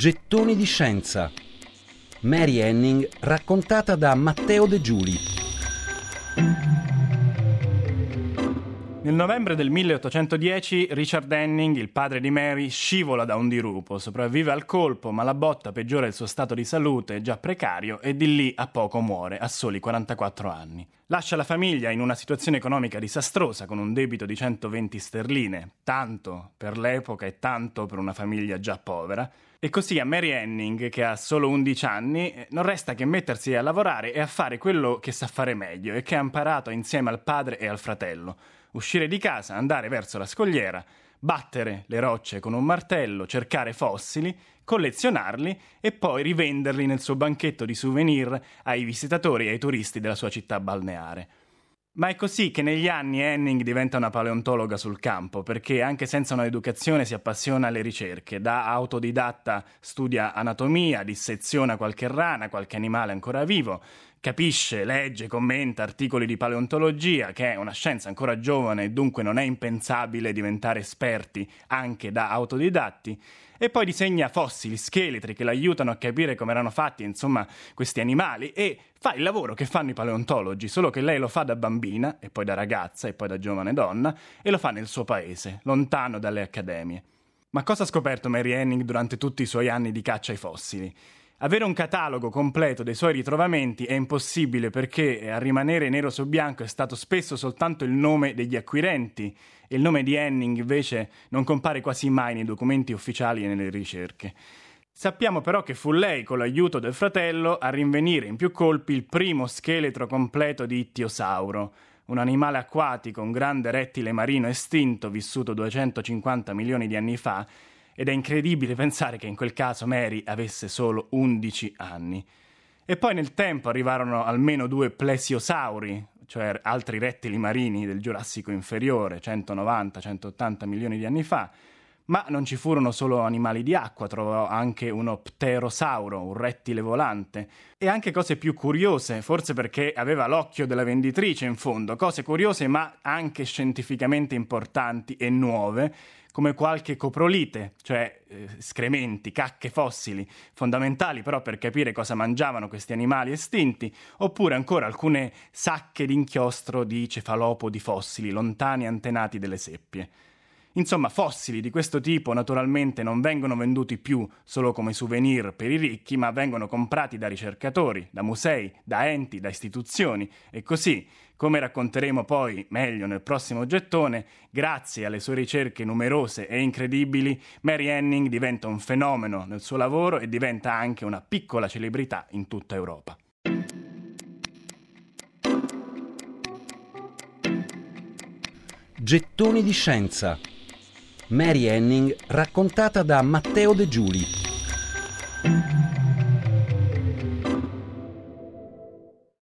Gettoni di scienza. Mary Henning raccontata da Matteo De Giuli. Nel novembre del 1810 Richard Henning, il padre di Mary, scivola da un dirupo, sopravvive al colpo, ma la botta peggiora il suo stato di salute, già precario, e di lì a poco muore, a soli 44 anni. Lascia la famiglia in una situazione economica disastrosa, con un debito di 120 sterline, tanto per l'epoca e tanto per una famiglia già povera, e così a Mary Henning, che ha solo 11 anni, non resta che mettersi a lavorare e a fare quello che sa fare meglio e che ha imparato insieme al padre e al fratello uscire di casa, andare verso la scogliera, battere le rocce con un martello, cercare fossili, collezionarli e poi rivenderli nel suo banchetto di souvenir ai visitatori e ai turisti della sua città balneare. Ma è così che negli anni Henning diventa una paleontologa sul campo, perché anche senza un'educazione si appassiona alle ricerche. Da autodidatta studia anatomia, disseziona qualche rana, qualche animale ancora vivo, capisce, legge, commenta articoli di paleontologia, che è una scienza ancora giovane e dunque non è impensabile diventare esperti anche da autodidatti e poi disegna fossili, scheletri che l'aiutano a capire come erano fatti, insomma, questi animali e fa il lavoro che fanno i paleontologi, solo che lei lo fa da bambina e poi da ragazza e poi da giovane donna e lo fa nel suo paese, lontano dalle accademie. Ma cosa ha scoperto Mary Henning durante tutti i suoi anni di caccia ai fossili? Avere un catalogo completo dei suoi ritrovamenti è impossibile perché a rimanere nero su bianco è stato spesso soltanto il nome degli acquirenti e il nome di Henning invece non compare quasi mai nei documenti ufficiali e nelle ricerche. Sappiamo però che fu lei, con l'aiuto del fratello, a rinvenire in più colpi il primo scheletro completo di Ittiosauro, un animale acquatico, un grande rettile marino estinto vissuto 250 milioni di anni fa ed è incredibile pensare che in quel caso Mary avesse solo 11 anni. E poi nel tempo arrivarono almeno due plesiosauri, cioè altri rettili marini del Giurassico inferiore, 190-180 milioni di anni fa, ma non ci furono solo animali di acqua, trovò anche uno pterosauro, un rettile volante, e anche cose più curiose, forse perché aveva l'occhio della venditrice in fondo, cose curiose ma anche scientificamente importanti e nuove, come qualche coprolite, cioè eh, scrementi, cacche fossili, fondamentali però per capire cosa mangiavano questi animali estinti, oppure ancora alcune sacche d'inchiostro di cefalopodi fossili, lontani antenati delle seppie. Insomma, fossili di questo tipo naturalmente non vengono venduti più solo come souvenir per i ricchi, ma vengono comprati da ricercatori, da musei, da enti, da istituzioni e così, come racconteremo poi meglio nel prossimo gettone, grazie alle sue ricerche numerose e incredibili, Mary Henning diventa un fenomeno nel suo lavoro e diventa anche una piccola celebrità in tutta Europa. Gettoni di scienza Mary Henning raccontata da Matteo De Giuli.